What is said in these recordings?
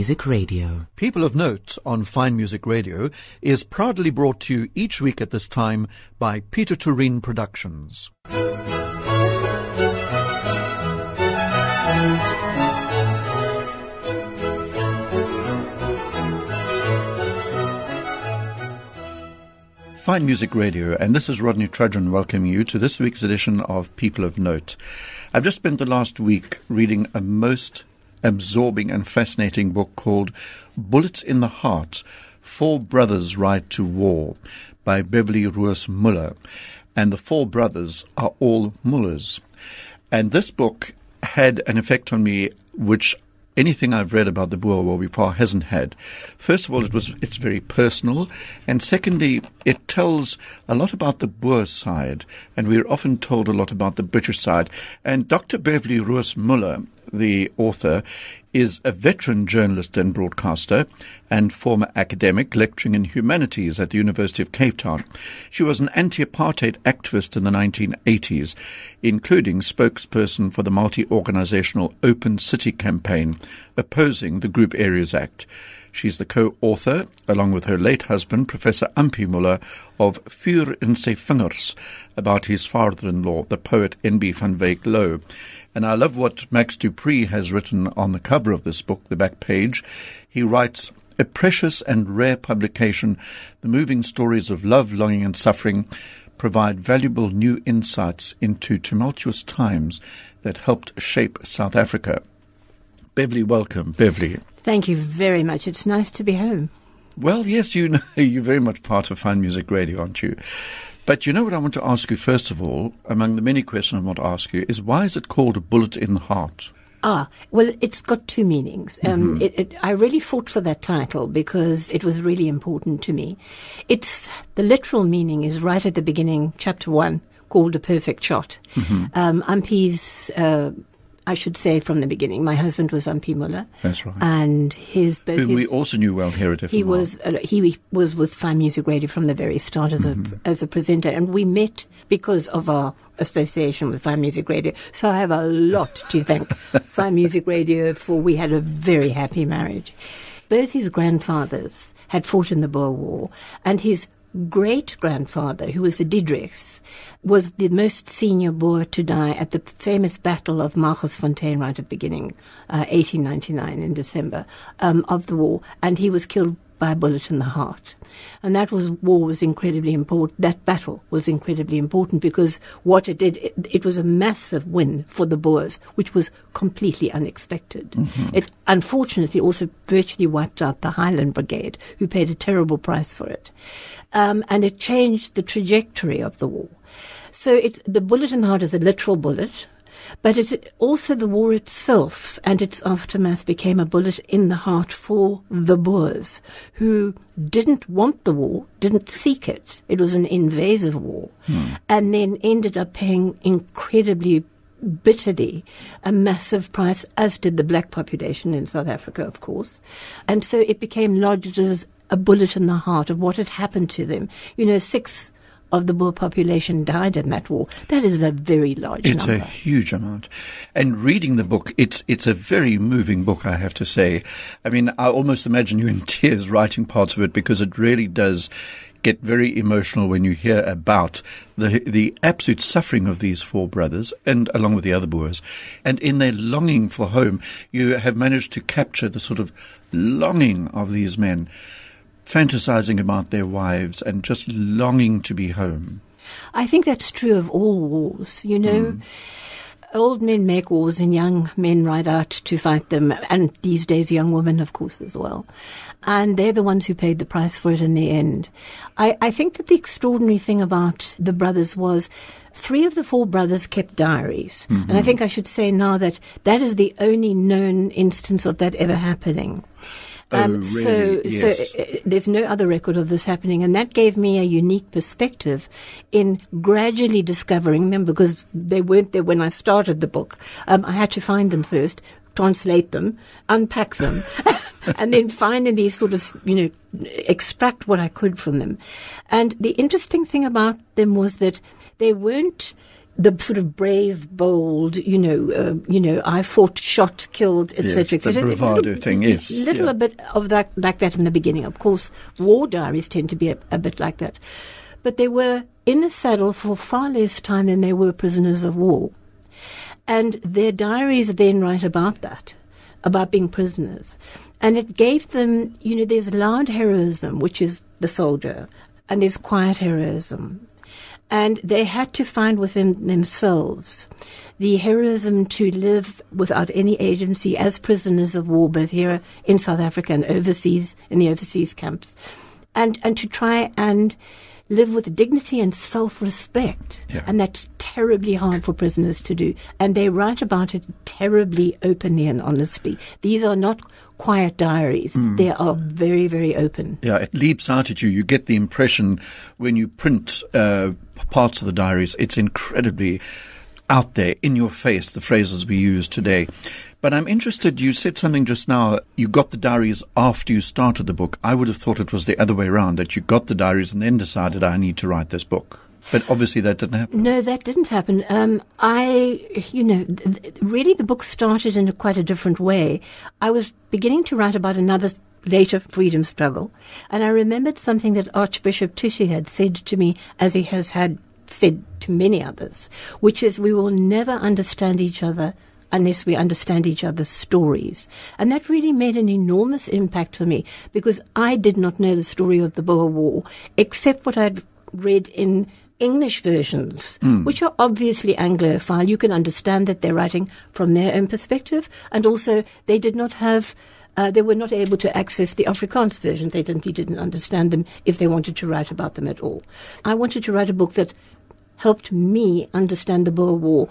Music Radio. People of Note on Fine Music Radio is proudly brought to you each week at this time by Pieter Toerien Productions. Fine Music Radio, and this is Rodney Trudgeon welcoming you to this week's edition of People of Note. I've just spent the last week reading a most absorbing and fascinating book called Bullets in the Heart Four Brothers Ride to War by Beverley Roos Muller. And the four brothers are all Mullers. And this book had an effect on me which anything I've read about the Boer War before hasn't had. First of all, it was it's very personal, and secondly, it tells a lot about the Boer side, and we're often told a lot about the British side. And Dr. Beverley Roos Muller, the author, is a veteran journalist and broadcaster and former academic lecturing in humanities at the University of Cape Town. She was an anti-apartheid activist in the 1980s, including spokesperson for the multi-organizational Open City campaign opposing the Group Areas Act. She's the co-author, along with her late husband, Professor Ampie Muller, of Vuur in sy vingers, about his father-in-law, the poet N.B. van Wyk Louw. And I love what Max du Preez has written on the cover of this book, the back page. He writes, a precious and rare publication, the moving stories of love, longing, and suffering provide valuable new insights into tumultuous times that helped shape South Africa. Beverley, welcome. Beverley. Thank you very much. It's nice to be home. Well, yes, you know, you're very much part of Fine Music Radio, aren't you? But you know what I want to ask you first of all, among the many questions I want to ask you, is why is it called a bullet in the heart? Ah, well, it's got two meanings. Um, mm-hmm. it, it, I really fought for that title because it was really important to me. It's the literal meaning is right at the beginning, chapter one, called a perfect shot. Mm-hmm. Um, Ampie's uh, I should say from the beginning, my husband was Ampie Muller. That's right. And his both Whom his, we also knew well here at FMR. He was uh, he was with Fine Music Radio from the very start as mm-hmm. a as a presenter, and we met because of our association with Fine Music Radio. So I have a lot to thank Fine Music Radio for. We had a very happy marriage. Both his grandfathers had fought in the Boer War, and his great grandfather, who was the Diederichs, was the most senior Boer to die at the famous Battle of Magersfontein right at the beginning, uh, 1899 in December um, of the war, and he was killed by a bullet in the heart. And that was war was incredibly important. That battle was incredibly important because what it did, it, it was a massive win for the Boers, which was completely unexpected. Mm-hmm. It unfortunately also virtually wiped out the Highland Brigade, who paid a terrible price for it. Um, and it changed the trajectory of the war. So it's, the bullet in the heart is a literal bullet, but it's also the war itself and its aftermath became a bullet in the heart for the Boers who didn't want the war, didn't seek it. It was an invasive war, hmm. and then ended up paying incredibly bitterly a massive price, as did the black population in South Africa, of course. And so it became lodged as a bullet in the heart of what had happened to them. You know, six of the Boer population died in that war. That is a very large it's number. It's a huge amount. And reading the book, it's it's a very moving book, I have to say. I mean, I almost imagine you in tears writing parts of it because it really does get very emotional when you hear about the the absolute suffering of these four brothers and along with the other Boers. And in their longing for home, you have managed to capture the sort of longing of these men fantasizing about their wives and just longing to be home. I think that's true of all wars. You know, mm. old men make wars and young men ride out to fight them, and these days young women, of course, as well. And they're the ones who paid the price for it in the end. I, I think that the extraordinary thing about the brothers was three of the four brothers kept diaries. Mm-hmm. And I mm-hmm. think I should say now that that is the only known instance of that ever happening. Um, oh, really? So, yes. so uh, there's no other record of this happening, and that gave me a unique perspective in gradually discovering them because they weren't there when I started the book. Um, I had to find them first, translate them, unpack them, and then finally sort of, you know, extract what I could from them. And the interesting thing about them was that they weren't the sort of brave, bold, you know, uh, you know, I fought, shot, killed, etc., Yes, the etc. bravado thing, yes, little yeah. bit of that, like that in the beginning. Of course, war diaries tend to be a, a bit like that, but they were in the saddle for far less time than they were prisoners of war, and their diaries then write about that, about being prisoners, and it gave them, you know, there's loud heroism, which is the soldier, and there's quiet heroism and they had to find within themselves the heroism to live without any agency as prisoners of war, both here in South Africa and overseas, in the overseas camps, and, and to try and live with dignity and self-respect. Yeah. And that's terribly hard for prisoners to do. And they write about it terribly openly and honestly. These are not quiet diaries. They are very, very open. Yeah, it leaps out at you. You get the impression when you print uh, parts of the diaries, it's incredibly out there, in your face, the phrases we use today. But I'm interested, you said something just now, you got the diaries after you started the book. I would have thought it was the other way around, that you got the diaries and then decided I need to write this book. But obviously that didn't happen. No, that didn't happen. Um, I, you know, th- th- really the book started in a quite a different way. I was beginning to write about another later freedom struggle, and I remembered something that Archbishop Tutu had said to me, as he has had said to many others, which is we will never understand each other unless we understand each other's stories. And that really made an enormous impact for me because I did not know the story of the Boer War except what I'd read in English versions, which are obviously Anglophile. You can understand that they're writing from their own perspective, and also they did not have. Uh, they were not able to access the Afrikaans versions. They simply didn't understand them if they wanted to write about them at all. I wanted to write a book that helped me understand the Boer War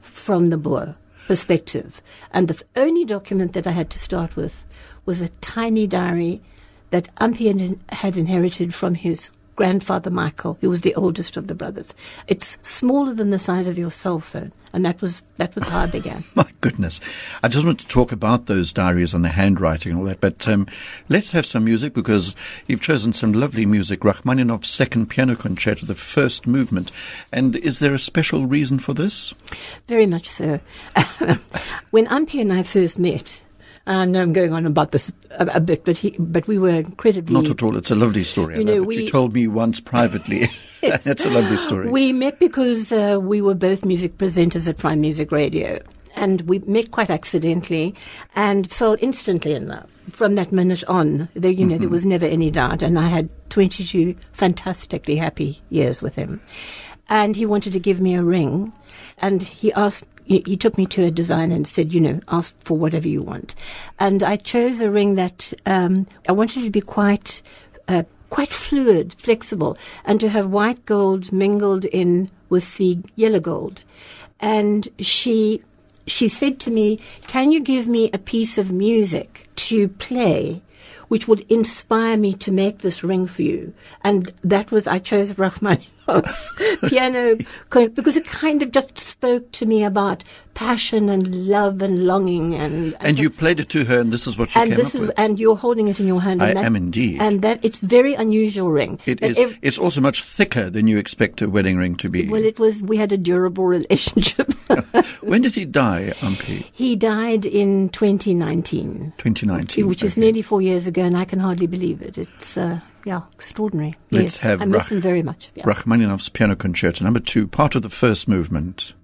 from the Boer perspective. And the only document that I had to start with was a tiny diary that had- had inherited from his grandfather Michael, who was the oldest of the brothers. It's smaller than the size of your cell phone, and that was that was how I began. My goodness. I just want to talk about those diaries and the handwriting and all that, but um, let's have some music because you've chosen some lovely music. Rachmaninoff's second piano concerto, the first movement. And is there a special reason for this? Very much so. when Ampie and I first met, and I'm going on about this a, a bit, but he, but we were incredibly Not at all. It's a lovely story. I You love know, it. you told me once privately. That's a lovely story. We met because uh, we were both music presenters at Fine Music Radio. And we met quite accidentally and fell instantly in love. From that minute on, there, you know, there was never any doubt. And I had 22 fantastically happy years with him. And he wanted to give me a ring. And he asked, he, took me to a designer and said, you know, ask for whatever you want. And I chose a ring that um, I wanted to be quite uh, quite fluid, flexible, and to have white gold mingled in with the yellow gold. And she she said to me, "Can you give me a piece of music to play?" Which would inspire me to make this ring for you, and that was I chose Rachmaninoff's piano because it kind of just spoke to me about passion and love and longing, and and you played it to her, and this is what she and came this up is with. and you're holding it in your hand. I and that, am indeed. and that it's very unusual ring. It is. ev- it's also much thicker than you expect a wedding ring to be. well, it was. We had a durable relationship. when did he die, Ampie? he died in 2019, 2019. which is okay. nearly four years ago, and I can hardly believe it. It's uh, yeah, extraordinary. Let's yes, have I miss Rach- very much. Yeah. Rachmaninoff's Piano Concerto, number two, part of the first movement.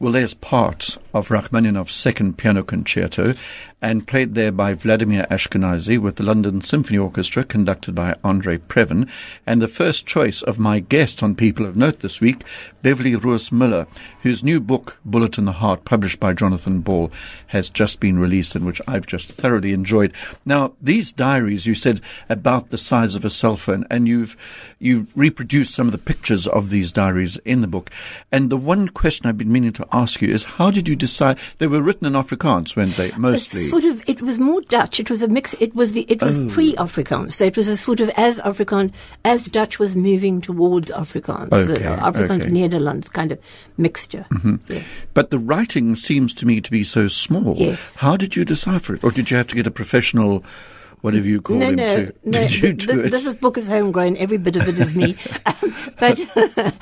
Well, there's part of Rachmaninoff's second piano concerto, and played there by Vladimir Ashkenazy with the London Symphony Orchestra, conducted by Andre Previn. And the first choice of my guest on People of Note this week, Beverley Roos Muller, whose new book, Bullet in the Heart, published by Jonathan Ball, has just been released and which I've just thoroughly enjoyed. Now, these diaries, you said about the size of a cell phone, and you've, you've reproduced some of the pictures of these diaries in the book. And the one question I've been meaning to ask you is, how did you decide? They were written in Afrikaans, weren't they? Mostly sort of it was more Dutch. It was a mix. It was the it was oh. pre-Afrikaans. So it was a sort of as Afrikaans as Dutch was moving towards Afrikaans, okay, uh, Afrikaans okay. Netherlands kind of mixture. Mm-hmm. Yeah. But the writing seems to me to be so small. Yes. How did you decipher it, or did you have to get a professional? whatever you call no, him no, to, no, did you do th- it? This book is homegrown. Every bit of it is me. but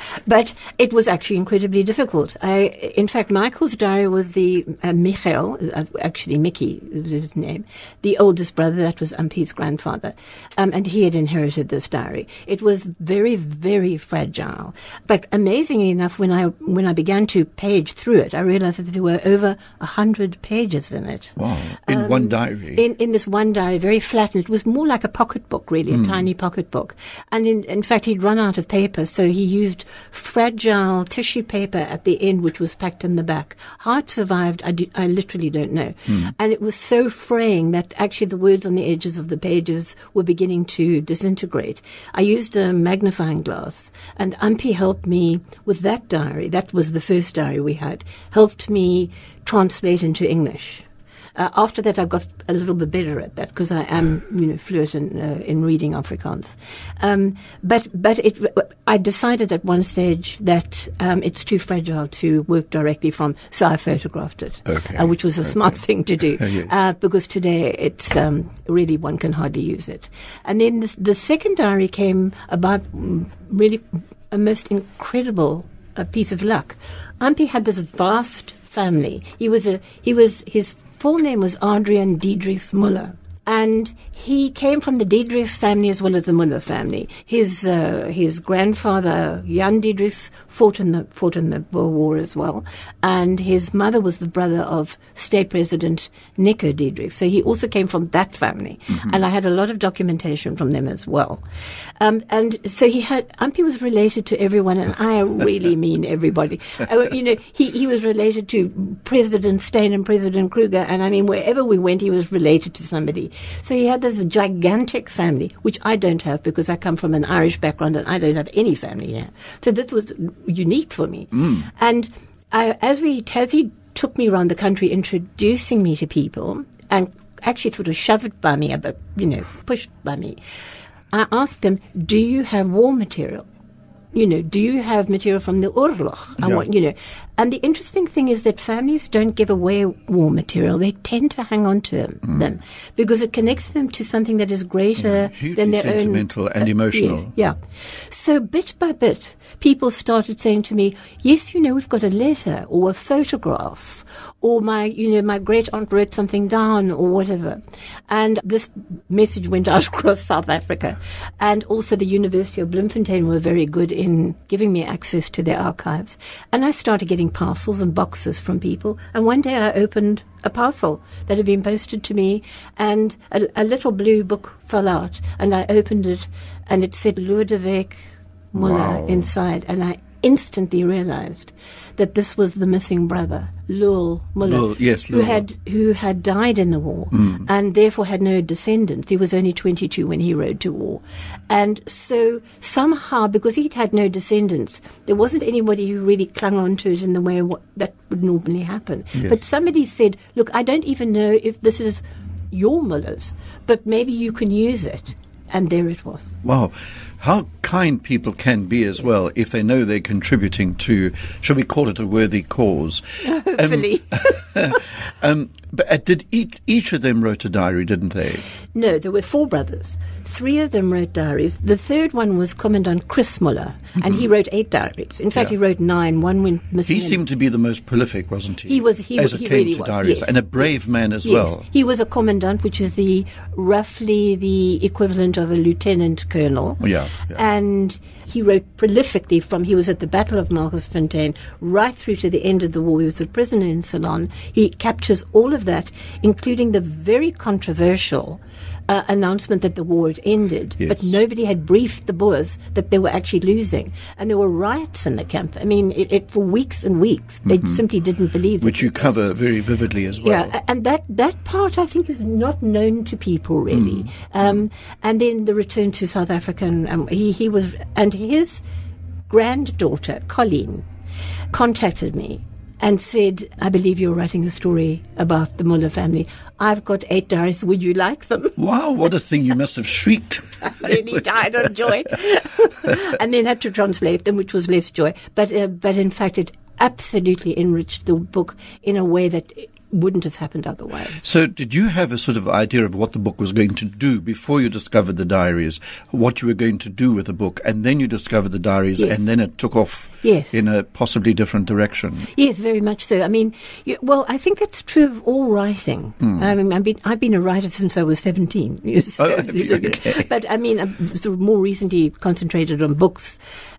but it was actually incredibly difficult. I, in fact, Michael's diary was the uh, Michael, uh, actually Mickey was his name, the oldest brother. That was Ampie's grandfather, um, and he had inherited this diary. It was very very fragile. But amazingly enough, when I when I began to page through it, I realized that there were over a hundred pages in it. Wow! In um, one diary. In in this one diary, very flattened. It was more like a pocketbook, really, mm. a hmm. tiny pocketbook. And in, in fact, he'd run out of paper, so he used fragile tissue paper at the end, which was packed in the back. How it survived, I, do, I literally don't know. Mm. And it was so fraying that actually the words on the edges of the pages were beginning to disintegrate. I used a magnifying glass, and Ampie helped me with that diary. That was the first diary we had. Helped me translate into English. Uh, after that, I got a little bit better at that because I am, you know, fluent in, uh, in reading Afrikaans. Um, but but it, I decided at one stage that um, it's too fragile to work directly from, so I photographed it, okay. uh, which was a okay. smart thing to do yes. Uh, because today it's um, really one can hardly use it. And then the, the second diary came about mm, really a most incredible uh, piece of luck. Ampie had this vast family. He was a he was his full name was Adrian Diederichs Muller. And he came from the Diederichs family as well as the Muller family. His uh, his grandfather Jan Diederichs fought in the fought in the Boer War as well, and his mother was the brother of State President Nico Diederichs. So he also came from that family, mm-hmm. and I had a lot of documentation from them as well. Um, and so he had Ampie was related to everyone, and I really mean everybody. Uh, you know, he he was related to President Steyn and President Kruger, and I mean wherever we went, he was related to somebody. So he had this gigantic family, which I don't have because I come from an Irish background and I don't have any family here. So this was unique for me. Mm. And I, as we, as he took me around the country introducing me to people and actually sort of shoved by me, but, you know, pushed by me, I asked them, do you have war material? you know, do you have material from the Oorlog? I yeah. want, you know. And the interesting thing is that families don't give away war material. They tend to hang on to them, mm. them because it connects them to something that is greater yeah, than their sentimental own. and emotional. Uh, yeah. So bit by bit, people started saying to me, yes, you know, we've got a letter or a photograph or my, you know, my great aunt wrote something down or whatever. And this message went out across South Africa. And also the University of Bloemfontein were very good in giving me access to their archives. And I started getting parcels and boxes from people. And one day I opened a parcel that had been posted to me and a, a little blue book fell out and I opened it and it said Lodewijk Muller Wow. inside. And I instantly realized that this was the missing brother, Lul Muller, Lul, yes, who had who had died in the war hmm. and therefore had no descendants. He was only 22 when he rode to war, and so somehow because he'd had no descendants, there wasn't anybody who really clung on to it in the way what, that would normally happen. Yes. But somebody said, "Look, I don't even know if this is your Muller's, but maybe you can use it." And there it was. Wow. How kind people can be as well if they know they're contributing to, shall we call it a worthy cause? Hopefully. Um, but uh, did each, each of them wrote a diary, didn't they? No, there were four brothers. Three of them wrote diaries. The third one was Commandant Chris Muller, and he wrote eight diaries. In fact, Mm-hmm. Yeah. he wrote nine. One went missing. He seemed to be the most prolific, wasn't he? He was- he- as it he came really to was, diaries, yes. and a brave man as Yes, well. he was a commandant, which is the roughly the equivalent of a lieutenant colonel. Yeah, yeah. And he wrote prolifically from he was at the Battle of Magersfontein right through to the end of the war. He was a prisoner in Ceylon. He captures all of that, including the very controversial. Uh, announcement that the war had ended, but nobody had briefed the Boers that they were actually losing, and there were riots in the camp. I mean, it, it for weeks and weeks, they simply didn't believe. Mm-hmm. Which you cover very vividly as well. Yeah, and that, that part I think is not known to people really. Mm. Um, and then the return to South Africa, and um, he, he was, and his granddaughter, Colleen, contacted me and said, I believe you're writing a story about the Muller family. I've got eight diaries. Would you like them? Wow, what a thing! You must have shrieked. then he died of joy, and then had to translate them, which was less joy. But uh, but in fact, it absolutely enriched the book in a way that wouldn't have happened otherwise. So, did you have a sort of idea of what the book was going to do before you discovered the diaries? What you were going to do with the book, and then you discovered the diaries, Yes. and then it took off Yes. in a possibly different direction. Yes, very much so. I mean, you, well, I think that's true of all writing. Hmm. I mean, I've been, I've been a writer since I was 17. you Oh, know, have you? Okay. But I mean, I've sort of more recently concentrated on books.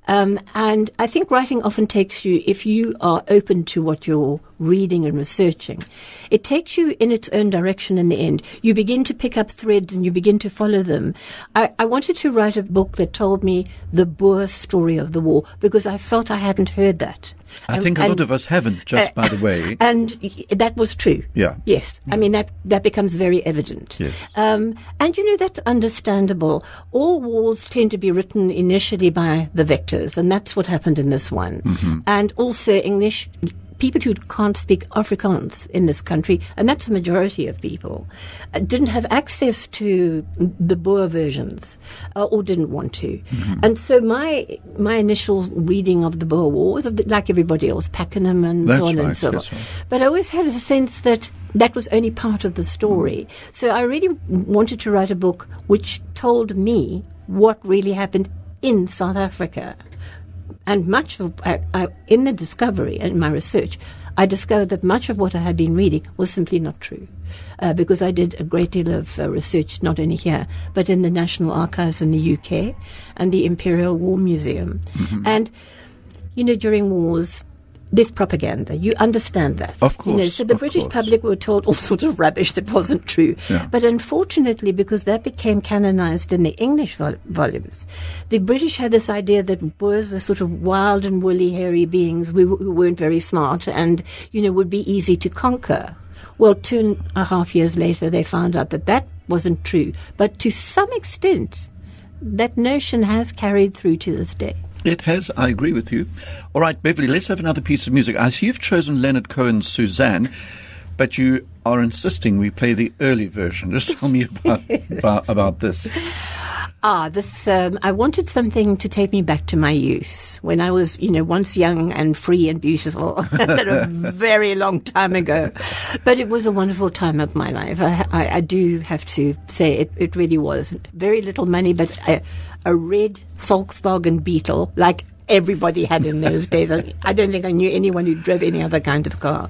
Um, and I think writing often takes you, if you are open to what you're reading and researching, it takes you in its own direction in the end. You begin to pick up threads and you begin to follow them. I, I wanted to write a book that told me the Boer story of the war because I felt I hadn't heard that. I And- think a lot of us haven't, just by the way. and that was true. Yeah. Yes. I mean, that, that becomes very evident. Yes. Um, and you know, that's understandable. All wars tend to be written initially by the and that's what happened in this one. Mm-hmm. And also, English. People who can't speak Afrikaans in this country, and that's the majority of people, uh, didn't have access to the Boer versions uh, or didn't want to. Mm-hmm. And so my my initial reading of the Boer War was like everybody else, Pakenham and That's so on right, and so on. right. But I always had a sense that that was only part of the story. So I really wanted to write a book which told me what really happened in South Africa. And much of I, I, in the discovery and my research, I discovered that much of what I had been reading was simply not true, uh, because I did a great deal of uh, research not only here but in the National Archives in the UK and the Imperial War Museum, and you know during wars. There's propaganda. You understand that. Of You know, course, so the British course. public were told all sorts of rubbish that wasn't true. Yeah. But unfortunately, because that became canonized in the English vol- volumes, the British had this idea that Boers were sort of wild and woolly, hairy beings who, who weren't very smart and, you know, would be easy to conquer. Well, two and a half years later, they found out that that wasn't true. But to some extent, that notion has carried through to this day. It has, I agree with you. All right, Beverley, let's have another piece of music. I see you've chosen Leonard Cohen's Suzanne, but you are insisting we play the early version. Just tell me about, about, about this. Ah, this. Um, I wanted something to take me back to my youth when I was, you know, once young and free and beautiful, a very long time ago. But it was a wonderful time of my life. I, I, I do have to say it. It really was very little money, but a, a red Volkswagen Beetle, like everybody had in those days. I, I don't think I knew anyone who drove any other kind of car.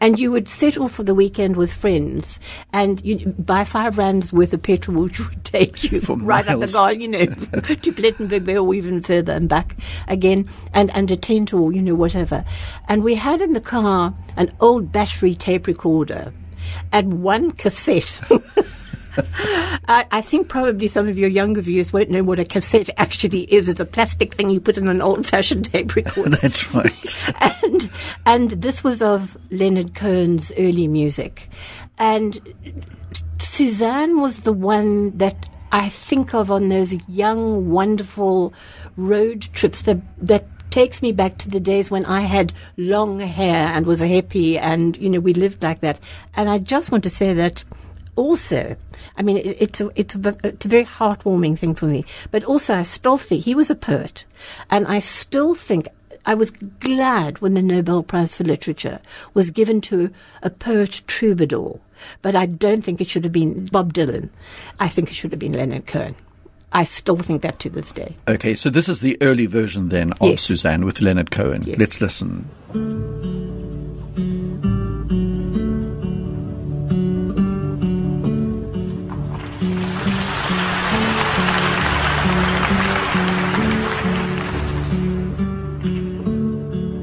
And you would settle for the weekend with friends and you buy five rands worth of petrol, which would take you For right up the miles. guard, you know, to Plettenberg or even further and back again, and, and a tent or, you know, whatever. And we had in the car an old battery tape recorder and one cassette. I, I think probably some of your younger viewers won't know what a cassette actually is. It's a plastic thing you put in an old-fashioned tape recorder. That's right. and and this was of Leonard Cohen's early music, and Suzanne was the one that I think of on those young, wonderful road trips that that takes me back to the days when I had long hair and was a hippie, and you know we lived like that. And I just want to say that also, I mean, it, it's a, it's a, it's a very heartwarming thing for me. But also, I still think he was a poet, and I still think I was glad when the Nobel Prize for Literature was given to a poet troubadour. But I don't think it should have been Bob Dylan. I think it should have been Leonard Cohen. I still think that to this day. Okay, so this is the early version then of Yes. Suzanne with Leonard Cohen. Yes. Let's listen.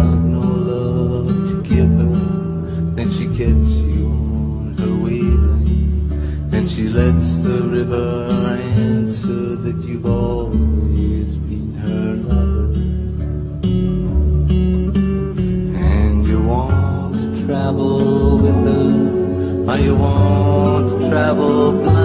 Got no love to give her, then she gets you on her wavelength. And she lets the river answer that you've always been her lover. And you want to travel with her, or you want to travel blind,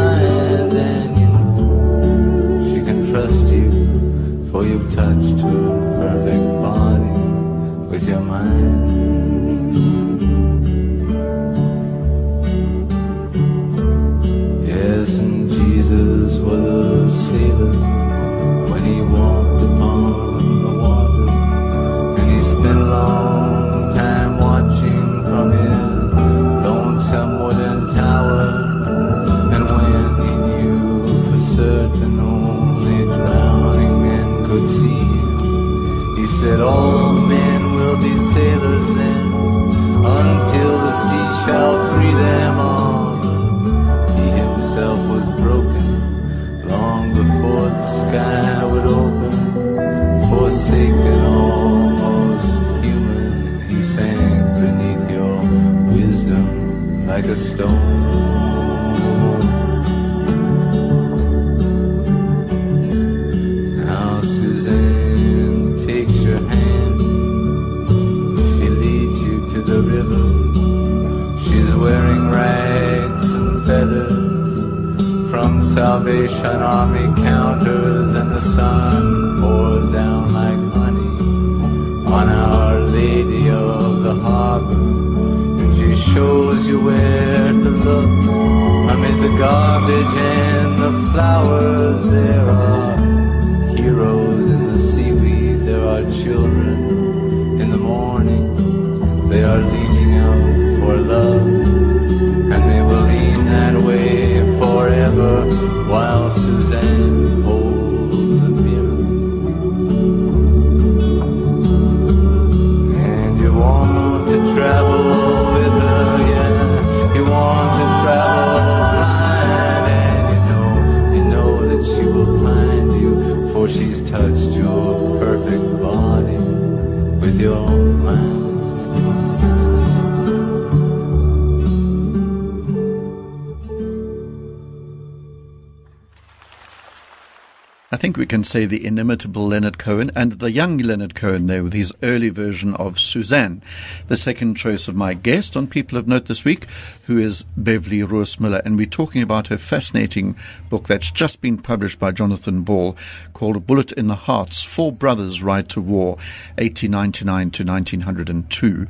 Salvation Army counters, and the sun pours down like honey on Our Lady of the Harbor. And she shows you where look amid the garbage and the flowers. There with your think we can say the inimitable Leonard Cohen and the young Leonard Cohen there with his early version of Suzanne. The second choice of my guest on People of Note this week, who is Beverley Roos Muller, and we're talking about her fascinating book that's just been published by Jonathan Ball called A Bullet in the Hearts, Four Brothers Ride to War, 1899 to 1902.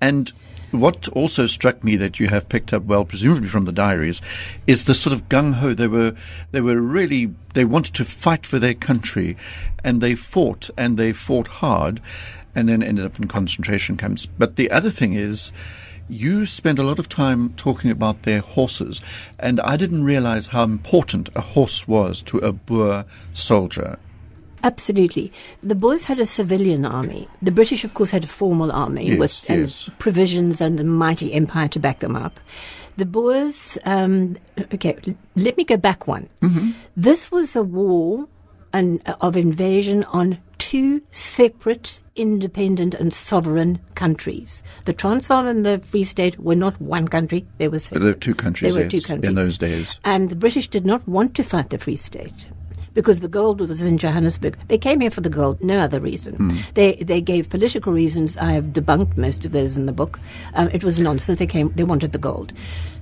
And what also struck me that you have picked up well, presumably from the diaries, is the sort of gung ho. They were, they were really, they wanted to fight for their country, and they fought, and they fought hard, and then ended up in concentration camps. But the other thing is, you spent a lot of time talking about their horses, and I didn't realize how important a horse was to a Boer soldier. Absolutely. The Boers had a civilian army. The British, of course, had a formal army Yes, with yes. and provisions and a mighty empire to back them up. The Boers, um, okay, let me go back one. Mm-hmm. This was a war an, of invasion on two separate, independent, and sovereign countries. The Transvaal and the Free State were not one country; they were separate. There were two countries, There were two countries in those days. And the British did not want to fight the Free State because the gold was in Johannesburg. They came here for the gold, no other reason. Hmm. They they gave political reasons. I have debunked most of those in the book. Um, it was nonsense. They came. They wanted the gold.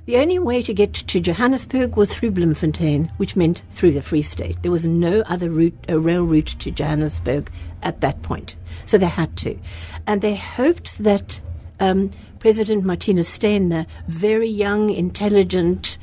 The only way to get to Johannesburg was through Bloemfontein, which meant through the Free State. There was no other route, a rail route to Johannesburg at that point. So they had to. And they hoped that um, President Marthinus Steyn, the very young, intelligent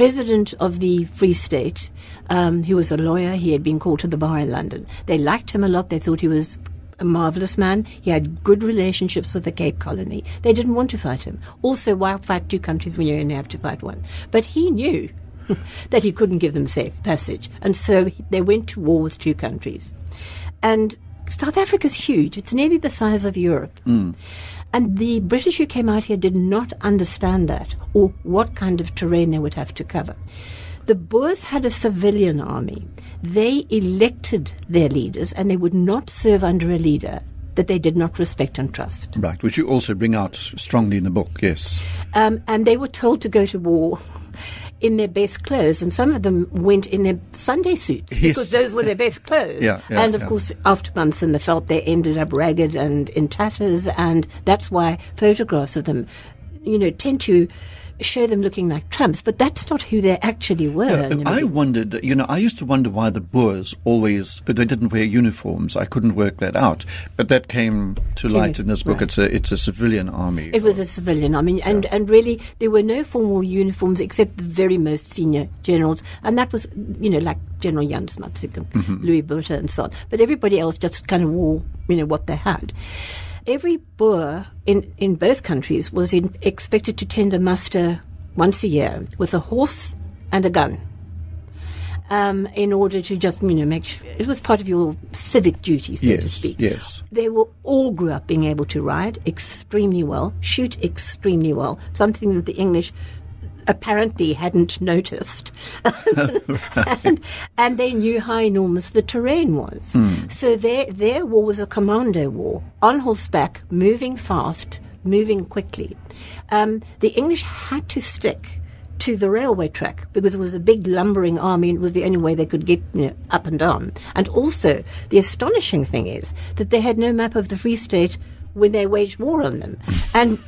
president of the Free State, um, he was a lawyer, he had been called to the bar in London. They liked him a lot, they thought he was a marvelous man. He had good relationships with the Cape Colony. They didn't want to fight him. Also, why fight two countries when you only have to fight one? But he knew that he couldn't give them safe passage. And so they went to war with two countries. And South Africa's huge. It's nearly the size of Europe. Mm. And the British who came out here did not understand that or what kind of terrain they would have to cover. The Boers had a civilian army. They elected their leaders and they would not serve under a leader that they did not respect and trust. Right, which you also bring out strongly in the book, yes. Um, and they were told to go to war in their best clothes, and some of them went in their Sunday suits Yes. because those were their best clothes. Yeah, yeah, and of yeah. course, after months in the veld, they ended up ragged and in tatters, and that's why photographs of them, you know, tend to show them looking like tramps, but that's not who they actually were. Yeah, I wondered, you know, I used to wonder why the Boers always they didn't wear uniforms. I couldn't work that out, but that came to light in this book. right. It's a it's a civilian army. It was a civilian. I mean, and, and really, there were no formal uniforms except the very most senior generals, and that was, you know, like General Jan Smuts and Mm-hmm. Louis Botha and so on. But everybody else just kind of wore, you know, what they had. Every Boer in, in both countries was in, expected to tender muster once a year with a horse and a gun. Um, in order to just, you know, make sure it was part of your civic duty, so to speak yes. they were all grew up being able to ride extremely well, shoot extremely well, something that the English apparently hadn't noticed. and, and they knew how enormous the terrain was. So their, their war was a commando war, on horseback, moving fast, moving quickly. Um, the English had to stick to the railway track because it was a big lumbering army and it was the only way they could get you know, up and down. And also, the astonishing thing is that they had no map of the Free State when they waged war on them. And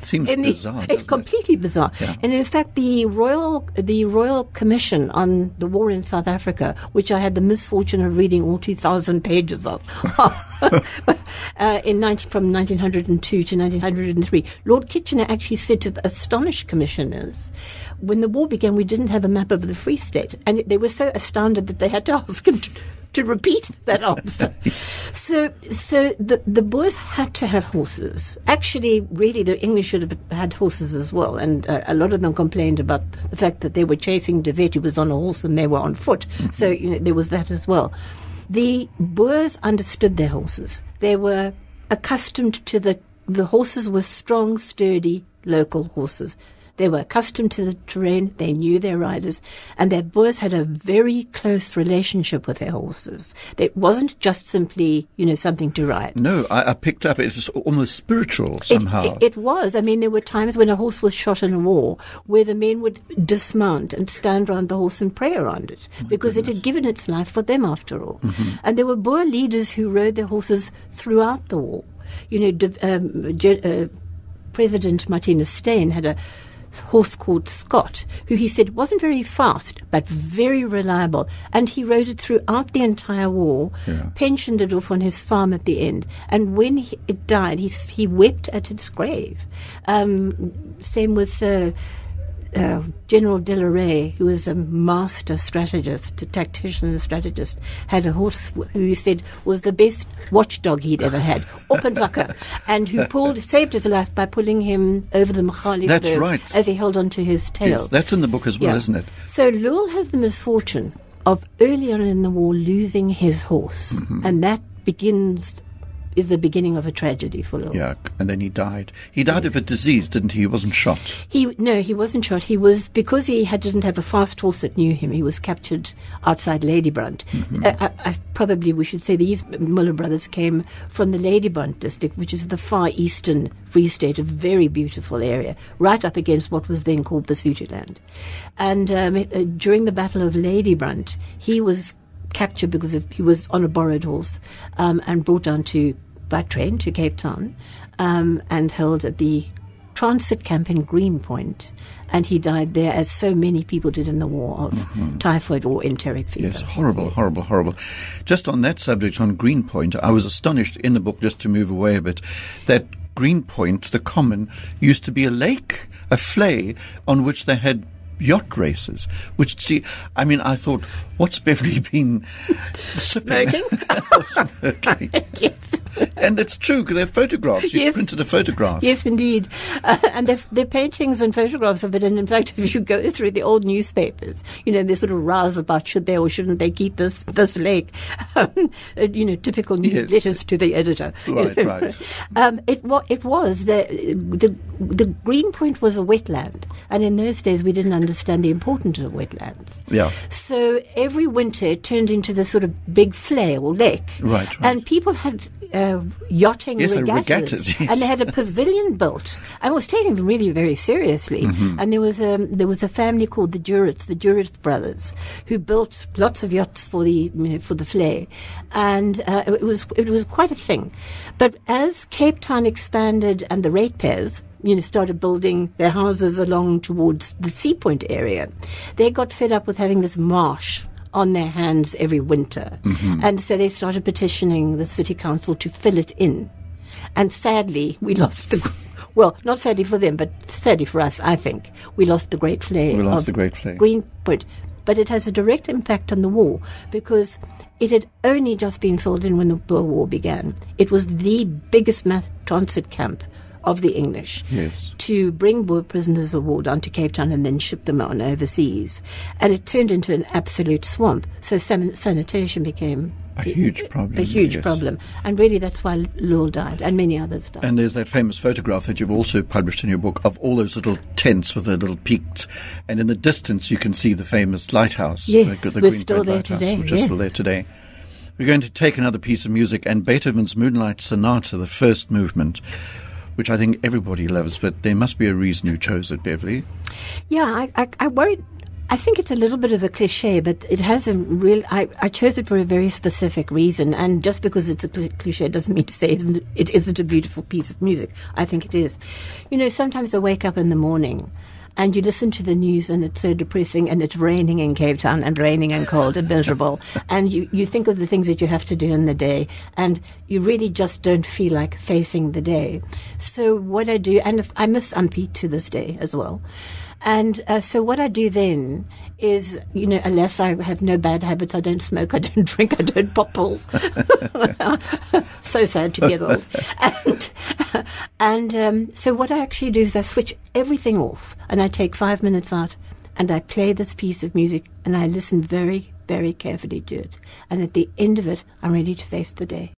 Seems bizarre. it's doesn't it? completely bizarre. Yeah. And in fact, the Royal the Royal Commission on the War in South Africa, which I had the misfortune of reading all two thousand pages of, uh, in 19, from 1902 to 1903, Lord Kitchener actually said to the astonished commissioners, when the war began, we didn't have a map of the Free State, and they were so astounded that they had to ask him to. To repeat that answer, so so the the Boers had to have horses. Actually, really, the English should have had horses as well, and uh, a lot of them complained about the fact that they were chasing De Wet, who was on a horse, and they were on foot. So you know, there was that as well. The Boers understood their horses. They were accustomed to the the horses were strong, sturdy local horses. They were accustomed to the terrain, they knew their riders, and their Boers had a very close relationship with their horses. It wasn't just simply, you know, something to ride. No, I, I picked up. It was almost spiritual It- somehow. It, it was. I mean, there were times when a horse was shot in a war where the men would dismount and stand round the horse and pray around it because it had given its life for them after all. Mm-hmm. And there were Boer leaders who rode their horses throughout the war. You know, um, uh, President Marthinus Steyn had a horse called Scott, who he said wasn't very fast but very reliable, and he rode it throughout the entire war. Yeah. Pensioned it off on his farm at the end, and when he, it died, he he wept at its grave. Um, same with. Uh, uh, General De la Rey, who was a master strategist, a tactician and strategist, had a horse who he said was the best watchdog he'd ever had, Oppenwacker, and who pulled, saved his life by pulling him over the Machali That's right. as he held onto his tail. yes, that's in the book as well, Yeah. isn't it? So Lowell has the misfortune of early on in the war losing his horse, Mm-hmm. and that begins is the beginning of a tragedy for Lowell. Yeah, and then he died. He died of a disease, didn't he? He wasn't shot. He no, he wasn't shot. He was because he had, didn't have a fast horse that knew him. He was captured outside Ladybrand. Uh, I, I, probably we should say these Muller brothers came from the Ladybrand district, which is the far eastern Free State, a very beautiful area, right up against what was then called Basutoland. And um, uh, during the Battle of Ladybrand, he was captured because of, he was on a borrowed horse um, and brought down to by train to Cape Town um, and held at the transit camp in Greenpoint, and he died there, as so many people did in the war of typhoid or enteric fever. Yes, horrible, horrible, horrible. Just on that subject, on Greenpoint, I was astonished in the book, just to move away a bit, that Greenpoint, the common, used to be a lake, a vlei, on which they had yacht races. Which, see, I mean, I thought, what's Beverley been sipping? Smoking? Smoking. yes. and it's true, because they're photographs. You Yes. printed a photograph. Yes, indeed. Uh, and they're, they're paintings and photographs of it. And in fact, if you go through the old newspapers, you know, they sort of rouse about should they or shouldn't they keep this this lake. Um, uh, you know, typical Yes. letters to the editor. Right, right. um, it, wa- it was the, the the Greenpoint was a wetland, and in those days we didn't understand the importance of wetlands. Yeah. So every winter it turned into this sort of big vlei or lake. Right, right. And people had uh, yachting Yes, uh, regattas, regattas, yes. and they had a pavilion built. I was taken them really very seriously. Mm-hmm. And there was a there was a family called the Jurits, the Jurit brothers, who built lots of yachts for the you know, for the vlei, and uh, it was it was quite a thing. But as Cape Town expanded and the ratepayers you know, started building their houses along towards the Sea Point area, they got fed up with having this marsh on their hands every winter. Mm-hmm. And so they started petitioning the city council to fill it in. And sadly, we lost the. Well, not sadly for them, but sadly for us, I think. We lost the Great Vlei. We lost of the Great Vlei. Greenpoint. But it has a direct impact on the war because it had only just been filled in when the Boer War began. It was the biggest mass transit camp of the English Yes. to bring Boer prisoners of war down to Cape Town and then ship them on overseas. And it turned into an absolute swamp. So san- sanitation became A huge problem, A huge yes. problem. And really, that's why Lowell died and many others died. And there's that famous photograph that you've also published in your book of all those little tents with their little peaks, and in the distance you can see the famous lighthouse, Yes, the, the we're still there today, which is yeah. still there today. We're going to take another piece of music, and Beethoven's Moonlight Sonata, the first movement, which I think everybody loves, but there must be a reason you chose it, Beverley. Yeah, I, I, I worried. I think it's a little bit of a cliche, but it has a real. I, I chose it for a very specific reason, and just because it's a cli- cliche doesn't mean to say it isn't, it isn't a beautiful piece of music. I think it is. You know, sometimes I wake up in the morning. And you listen to the news, and it's so depressing, and it's raining in Cape Town, and raining and cold and miserable. and you, you think of the things that you have to do in the day, and you really just don't feel like facing the day. So, what I do, and I miss Ampie to this day as well. And uh, so what I do then is, you know, unless I have no bad habits, I don't smoke, I don't drink, I don't pop pills. so sad to get old. And, and um, so what I actually do is I switch everything off and I take five minutes out and I play this piece of music and I listen very, very carefully to it. And at the end of it, I'm ready to face the day.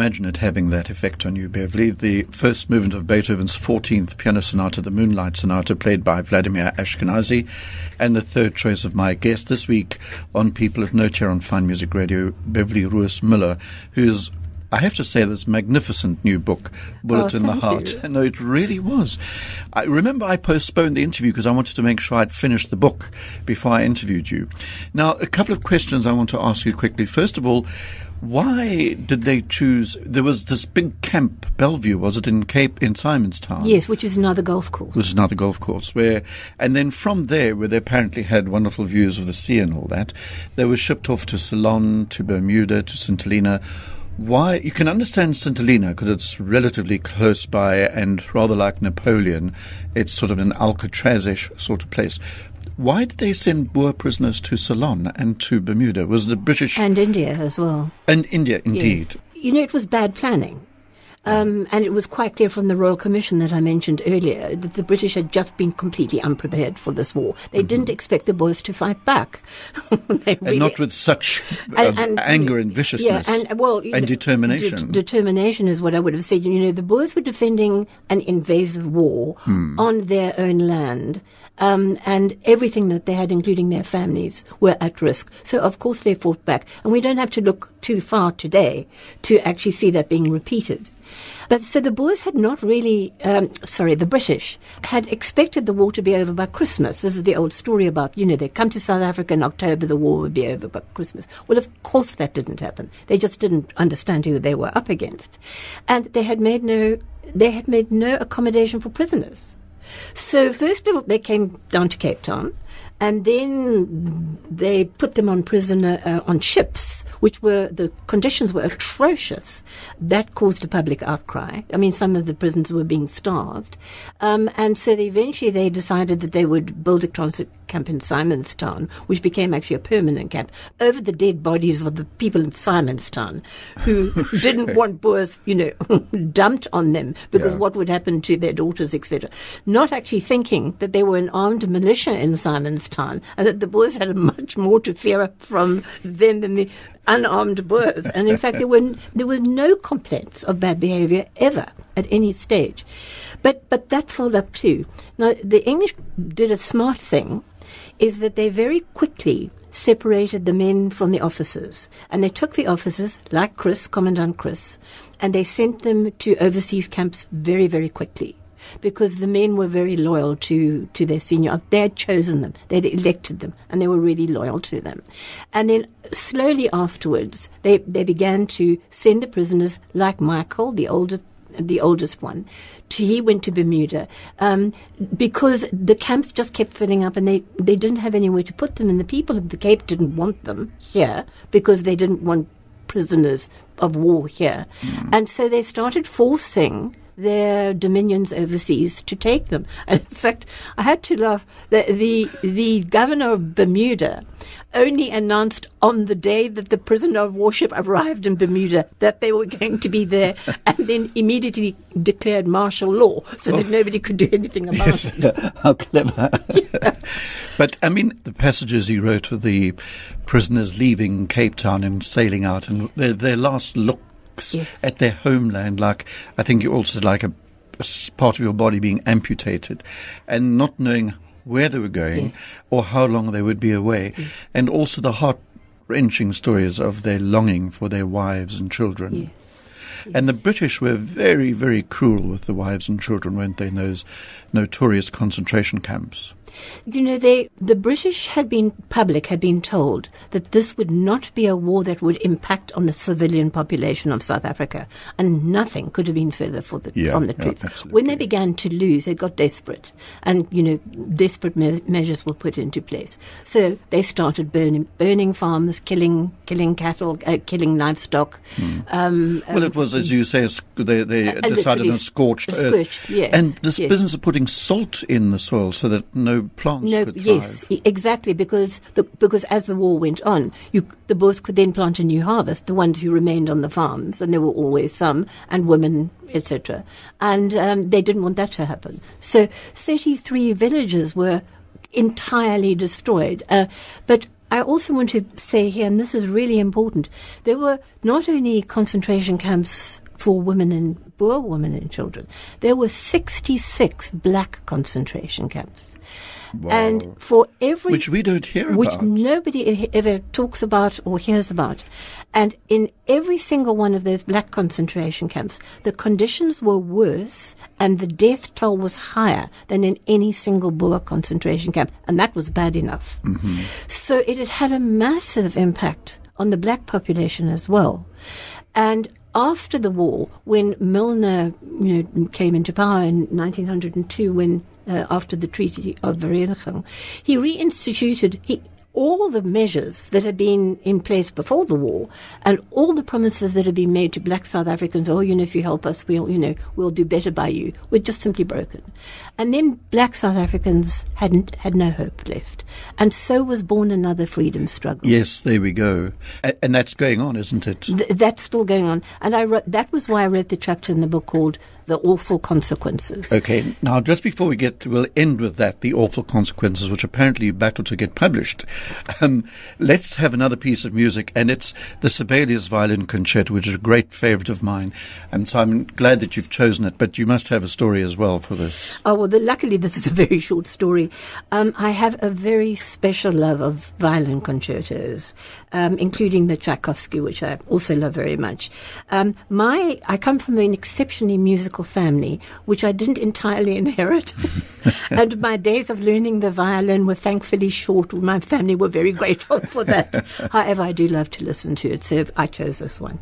Imagine it having that effect on you, Beverley. The first movement of Beethoven's 14th Piano Sonata, the Moonlight Sonata, played by Vladimir Ashkenazy, and the third choice of my guest this week on People of Note here on Fine Music Radio, Beverley Roos Muller, who's I have to say, this magnificent new book, Bullet Oh, in the Heart. you. No, it really was. I remember I postponed the interview because I wanted to make sure I'd finished the book before I interviewed you. Now, a couple of questions I want to ask you quickly. First of all, why did they choose? There was this big camp, Bellevue, was it in Cape in Simonstown? Yes, which is another golf course. Which is another golf course where, and then from there, where they apparently had wonderful views of the sea and all that, they were shipped off to Ceylon, to Bermuda, to St Helena. Why? You can understand St Helena because it's relatively close by and rather like Napoleon. It's sort of an Alcatraz-ish sort of place. Why did they send Boer prisoners to Ceylon and to Bermuda? Was the British And India as well. and India indeed? You know, it was bad planning. Um, and it was quite clear from the Royal Commission that I mentioned earlier that the British had just been completely unprepared for this war. They didn't expect the Boers to fight back. Mm-hmm. And not with such uh, anger and viciousness Yeah, and well, and know, determination. det- determination is what I would have said. You know, the Boers were defending an invasive war Hmm. on their own land. Um, and everything that they had, including their families, were at risk. So, of course, they fought back. And we don't have to look too far today to actually see that being repeated. But so the Boers had not really, um, sorry, the British had expected the war to be over by Christmas. This is the old story about, you know, they come to South Africa in October, the war would be over by Christmas. Well, of course that didn't happen. They just didn't understand who they were up against. And they had made no, they had made no accommodation for prisoners. So first of all, they came down to Cape Town, and then they put them on prisoner uh, on ships, which were the conditions were atrocious. That caused a public outcry. I mean, some of the prisoners were being starved, um, and so they eventually they decided that they would build a transit camp in Simonstown, which became actually a permanent camp over the dead bodies of the people in Simonstown who didn't want Boers, you know, dumped on them because Yeah. what would happen to their daughters, etc. Not actually thinking that they were an armed militia in Simonstown and that the Boers had much more to fear from them than the unarmed Boers. And in fact, there were there were no complaints of bad behaviour ever at any stage. But but that filled up too. Now the English did a smart thing, is that they very quickly separated the men from the officers. And they took the officers, like Chris, Commandant Chris, and they sent them to overseas camps very, very quickly. Because the men were very loyal to, to their senior. They had chosen them, they'd elected them, and they were really loyal to them. And then slowly afterwards, they, they began to send the prisoners, like Michael, the oldest the oldest one. To, he went to Bermuda um, because the camps just kept filling up, and they they didn't have anywhere to put them. And the people of the Cape didn't want them here because they didn't want prisoners of war here, and so they started forcing their dominions overseas to take them. And in fact, I had to laugh. The, the, the governor of Bermuda only announced on the day that the prisoner of warship arrived in Bermuda that they were going to be there and then immediately declared martial law so that nobody could do anything about it. How clever. but, I mean, the passages he wrote with the prisoners leaving Cape Town and sailing out and their, their last looks Yes. at their homeland, like, I think you also like a, part of your body being amputated and not knowing where they were going Yeah. or how long they would be away. And also the heart wrenching stories of their longing for their wives and children. And the British were very, very cruel with the wives and children, weren't they, in those notorious concentration camps? You know, they, the British had been, public had been told that this would not be a war that would impact on the civilian population of South Africa. And nothing could have been further for the, Yeah, from the yeah, truth. absolutely. When they began to lose, they got desperate. And, you know, desperate me- measures were put into place. So they started burning, burning farms, killing, killing cattle, uh, killing livestock. Um, Well, it was, as you say, they, they Uh, decided on scorched s- earth. yes, and this yes. business of putting salt in the soil so that no plants No, could thrive. yes, exactly. Because the, because as the war went on, you, the Boers could then plant a new harvest. The ones who remained on the farms, and there were always some, and women, etc. And um, they didn't want that to happen. So, thirty-three villages were entirely destroyed. Uh, but I also want to say here, and this is really important, there were not only concentration camps for women and Boer women and children, there were 66 black concentration camps. Wow. And for every Which we don't hear about which about. nobody ever talks about or hears about. And in every single one of those black concentration camps, the conditions were worse and the death toll was higher than in any single Boer concentration camp. And that was bad enough. Mm-hmm. So it had had a massive impact on the black population as well. And after the war, when Milner you know, came into power in 1902, when uh, after the Treaty of Vereniging, he reinstituted he, all the measures that had been in place before the war, and all the promises that had been made to black South Africans. Oh, you know, if you help us, we'll, you know, we'll do better by you. Were just simply broken, and then black South Africans hadn't had no hope left, and so was born another freedom struggle. Yes, there we go. And that's going on, isn't it? Th- that's still going on. And I wrote, that was why I wrote the chapter in the book called The Awful Consequences. Okay, now just before we get, we'll end with that, the awful consequences, which apparently you battled to get published. Um, let's have another piece of music, and it's the Sibelius Violin Concerto, which is a great favorite of mine. And so I'm glad that you've chosen it, but you must have a story as well for this. Oh, well, the, luckily this is a very short story. Um, I have a very special love of violin concertos, um, including the Tchaikovsky, which I also love very much. Um, my, I come from an exceptionally musical family, which I didn't entirely inherit. and my days of learning the violin were thankfully short. My family were very grateful for that. However, I do love to listen to it, so I chose this one.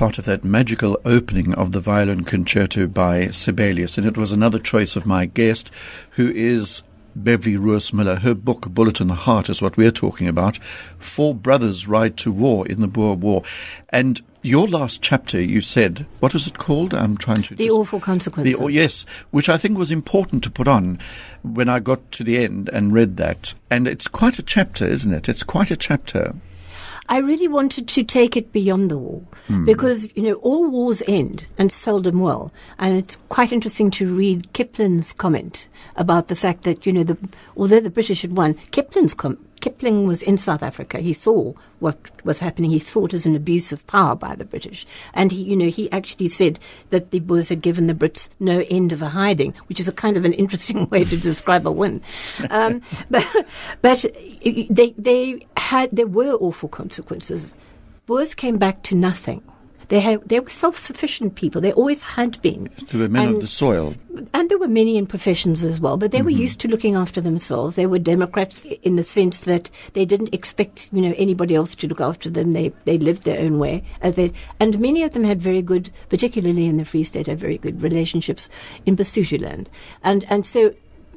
Part of that magical opening of the violin concerto by Sibelius. And it was another choice of my guest, who is Beverley Roos Muller. Her book, Bullet in the Heart, is what we're talking about. Four brothers ride to war in the Boer War. And your last chapter, you said, what was it called? I'm trying to. The just, awful consequences. The, oh, yes, which I think was important to put on when I got to the end and read that. And it's quite a chapter, isn't it? It's quite a chapter. I really wanted to take it beyond the war mm. because, you know, all wars end and seldom well. And it's quite interesting to read Kipling's comment about the fact that, you know, the, although the British had won, Kipling's com- Kipling was in South Africa. He saw what was happening. He saw it as an abuse of power by the British. And he, you know, he actually said that the Boers had given the Brits no end of a hiding, which is a kind of an interesting way to describe a win. Um, but, but they, they had, there were awful consequences. Boers came back to nothing. They had, they were self-sufficient people. They always had been. They were men and, of the soil. And there were many in professions as well, but they mm-hmm. were used to looking after themselves. They were Democrats in the sense that they didn't expect, you know, anybody else to look after them. They they lived their own way as they, and many of them had very good, particularly in the Free State, had very good relationships in Basutoland, and and so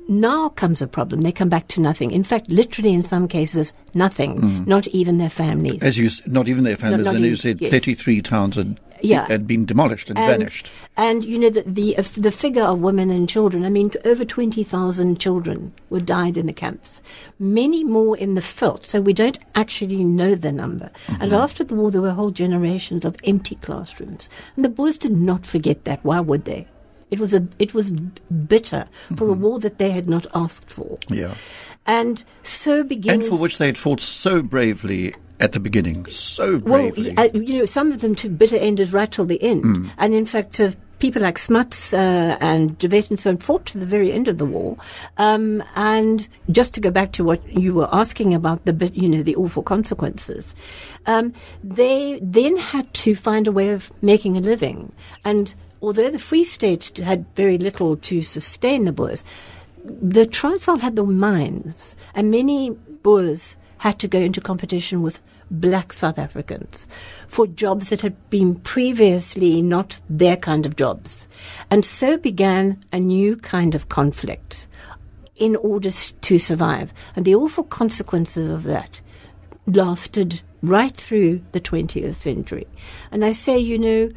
now comes a problem. They come back to nothing. In fact, literally in some cases, nothing. Mm. Not even their families. As you, not even their families. Not, not and you said yes. 33 towns had, yeah. had been demolished and, and vanished. And you know the the, uh, the figure of women and children. I mean, over 20,000 children were died in the camps. Many more in the veld. So we don't actually know the number. Mm-hmm. And after the war, there were whole generations of empty classrooms. And the boys did not forget that. Why would they? It was a it was bitter for mm-hmm. a war that they had not asked for. Yeah. And so began And for which they had fought so bravely at the beginning, so bravely. Well, uh, you know, some of them to bitter enders right till the end. Mm. And in fact, uh, people like Smuts uh, and De Wet and so on fought to the very end of the war. Um, and just to go back to what you were asking about the, you know, the awful consequences, um, they then had to find a way of making a living. And although the Free State had very little to sustain the Boers, the Transvaal had the mines, and many Boers had to go into competition with black South Africans for jobs that had been previously not their kind of jobs. And so began a new kind of conflict in order to survive. And the awful consequences of that lasted right through the 20th century. And I say, you know,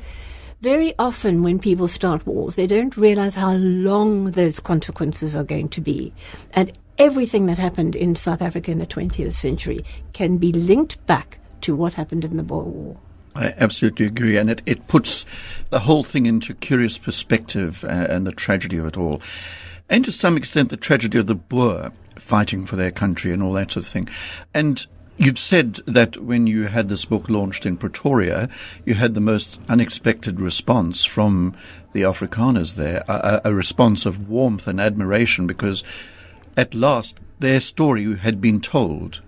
very often when people start wars, they don't realize how long those consequences are going to be. And everything that happened in South Africa in the 20th century can be linked back to what happened in the Boer War. I absolutely agree, and it, it puts the whole thing into curious perspective uh, and the tragedy of it all. And to some extent, the tragedy of the Boer fighting for their country and all that sort of thing. And You've said that when you had this book launched in Pretoria, you had the most unexpected response from the Afrikaners there, a, a, response of warmth and admiration because at last their story had been told.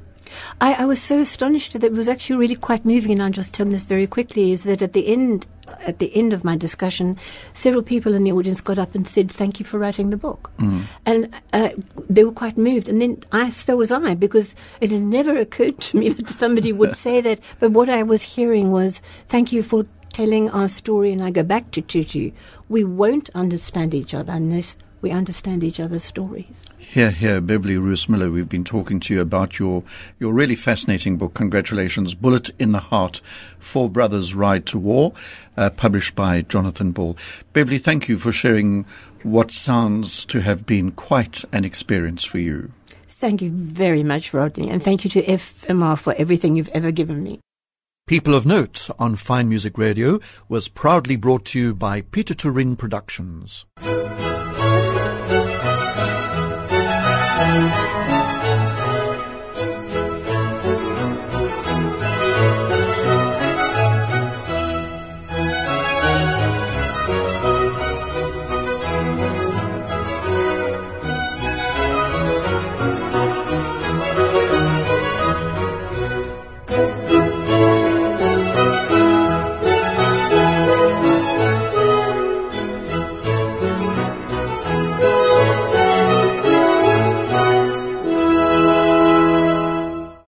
I, I was so astonished that it was actually really quite moving, and I'll just tell this very quickly, is that at the end at the end of my discussion, several people in the audience got up and said, "Thank you for writing the book," mm. and uh, they were quite moved. And then I, so was I, because it had never occurred to me that somebody would say that. But what I was hearing was, "Thank you for telling our story." And I go back to Tutu. We won't understand each other unless we understand each other's stories. Here, here, Beverley Roos Muller, we've been talking to you about your, your really fascinating book. Congratulations. Bullet in the Heart Four Brothers Ride to War, uh, published by Jonathan Ball. Beverley, thank you for sharing what sounds to have been quite an experience for you. Thank you very much, Rodney, and thank you to FMR for everything you've ever given me. People of Note on Fine Music Radio was proudly brought to you by Pieter Toerien Productions. Thank you.